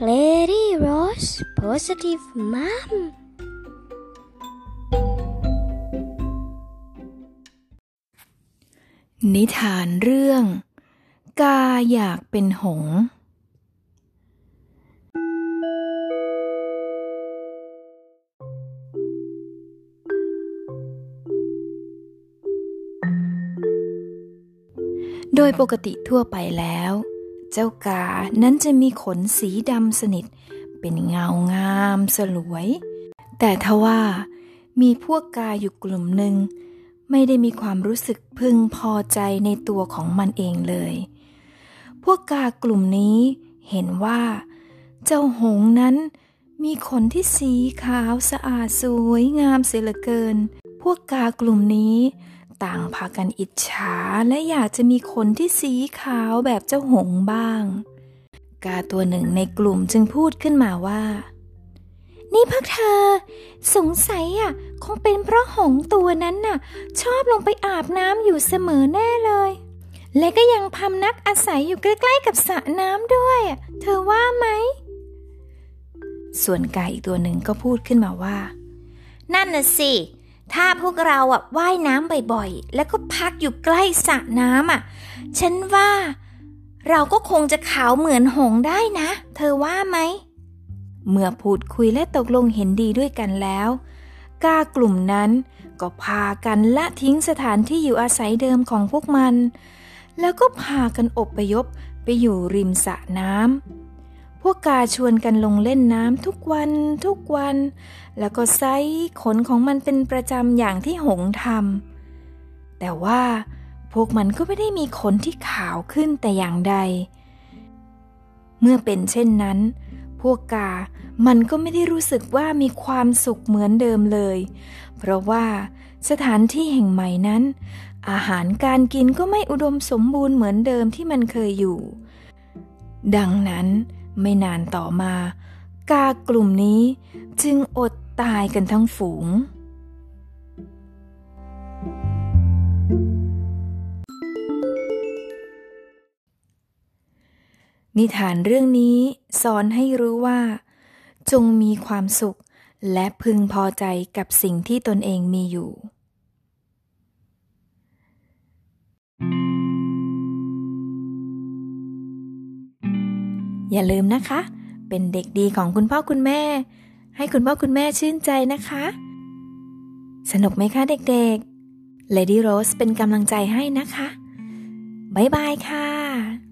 Rose Positive Mom นิทานเรื่อง กาอยากเป็นหง โดยปกติทั่วไปแล้ว เจ้ากานั้นจะมีขนสีดำสนิท เป็นเงางามสลวย แต่ทว่ามีพวกกาอยู่กลุ่มหนึ่ง ไม่ได้มีความรู้สึกพึงพอใจในตัวของมันเองเลย พวกกากลุ่มนี้เห็นว่า เจ้าหงส์นั้นมีขนที่สีขาวสะอาดสวยงามเสียเหลือเกิน พวกกากลุ่มนี้ ต่างพากันอิจฉาและอยากจะมีขนที่สีขาวแบบเจ้าหงบ้าง กาตัวหนึ่งในกลุ่มจึงพูดขึ้นมาว่า นี่พวกเธอ สงสัยอะ คงเป็นเพราะหงตัวนั้นน่ะ ชอบลงไปอาบน้ำอยู่เสมอแน่เลย และก็ยังพำนักอาศัยอยู่ใกล้ๆกับสระน้ำด้วย เธอว่าไหม ส่วนกาอีกตัวหนึ่งก็พูดขึ้นมาว่า นั่นน่ะสิ ถ้าพวกเราอะว่ายน้ำบ่อยๆ แล้วก็พักอยู่ใกล้สระน้ำอะ ฉันว่า เราก็คงจะขาวเหมือนหงส์ได้นะ เธอว่าไหม เมื่อพูดคุยและตกลงเห็นดีด้วยกันแล้ว กากลุ่มนั้นก็พากันละทิ้งสถานที่อยู่อาศัยเดิมของพวกมัน แล้วก็พากันอบพยพไปอยู่ริมสระน้ำ พวกกาชวนกันลงเล่นน้ำทุกวันทุกวัน แล้วก็ไซขนของมันเป็นประจำอย่างที่หงทำแต่ว่าพวกมันก็ไม่ได้มีขนที่ขาวขึ้นแต่อย่างใด เมื่อเป็นเช่นนั้น พวกกา มันก็ไม่ได้รู้สึกว่ามีความสุขเหมือนเดิมเลย เพราะว่าสถานที่แห่งใหม่นั้น อาหารการกินก็ไม่อุดมสมบูรณ์เหมือนเดิมที่มันเคยอยู่ ดังนั้น ไม่นานต่อมา กากลุ่มนี้จึงอดตายกันทั้งฝูง นิทานเรื่องนี้สอนให้รู้ว่า จงมีความสุขและพึงพอใจกับสิ่งที่ตนเองมีอยู่ อย่าลืมนะคะ เป็นเด็กดีของคุณพ่อคุณแม่ ให้คุณพ่อคุณแม่ชื่นใจนะคะ สนุกไหมคะเด็กๆ Lady Rose เป็นกำลังใจให้นะคะ บ๊ายบายค่ะ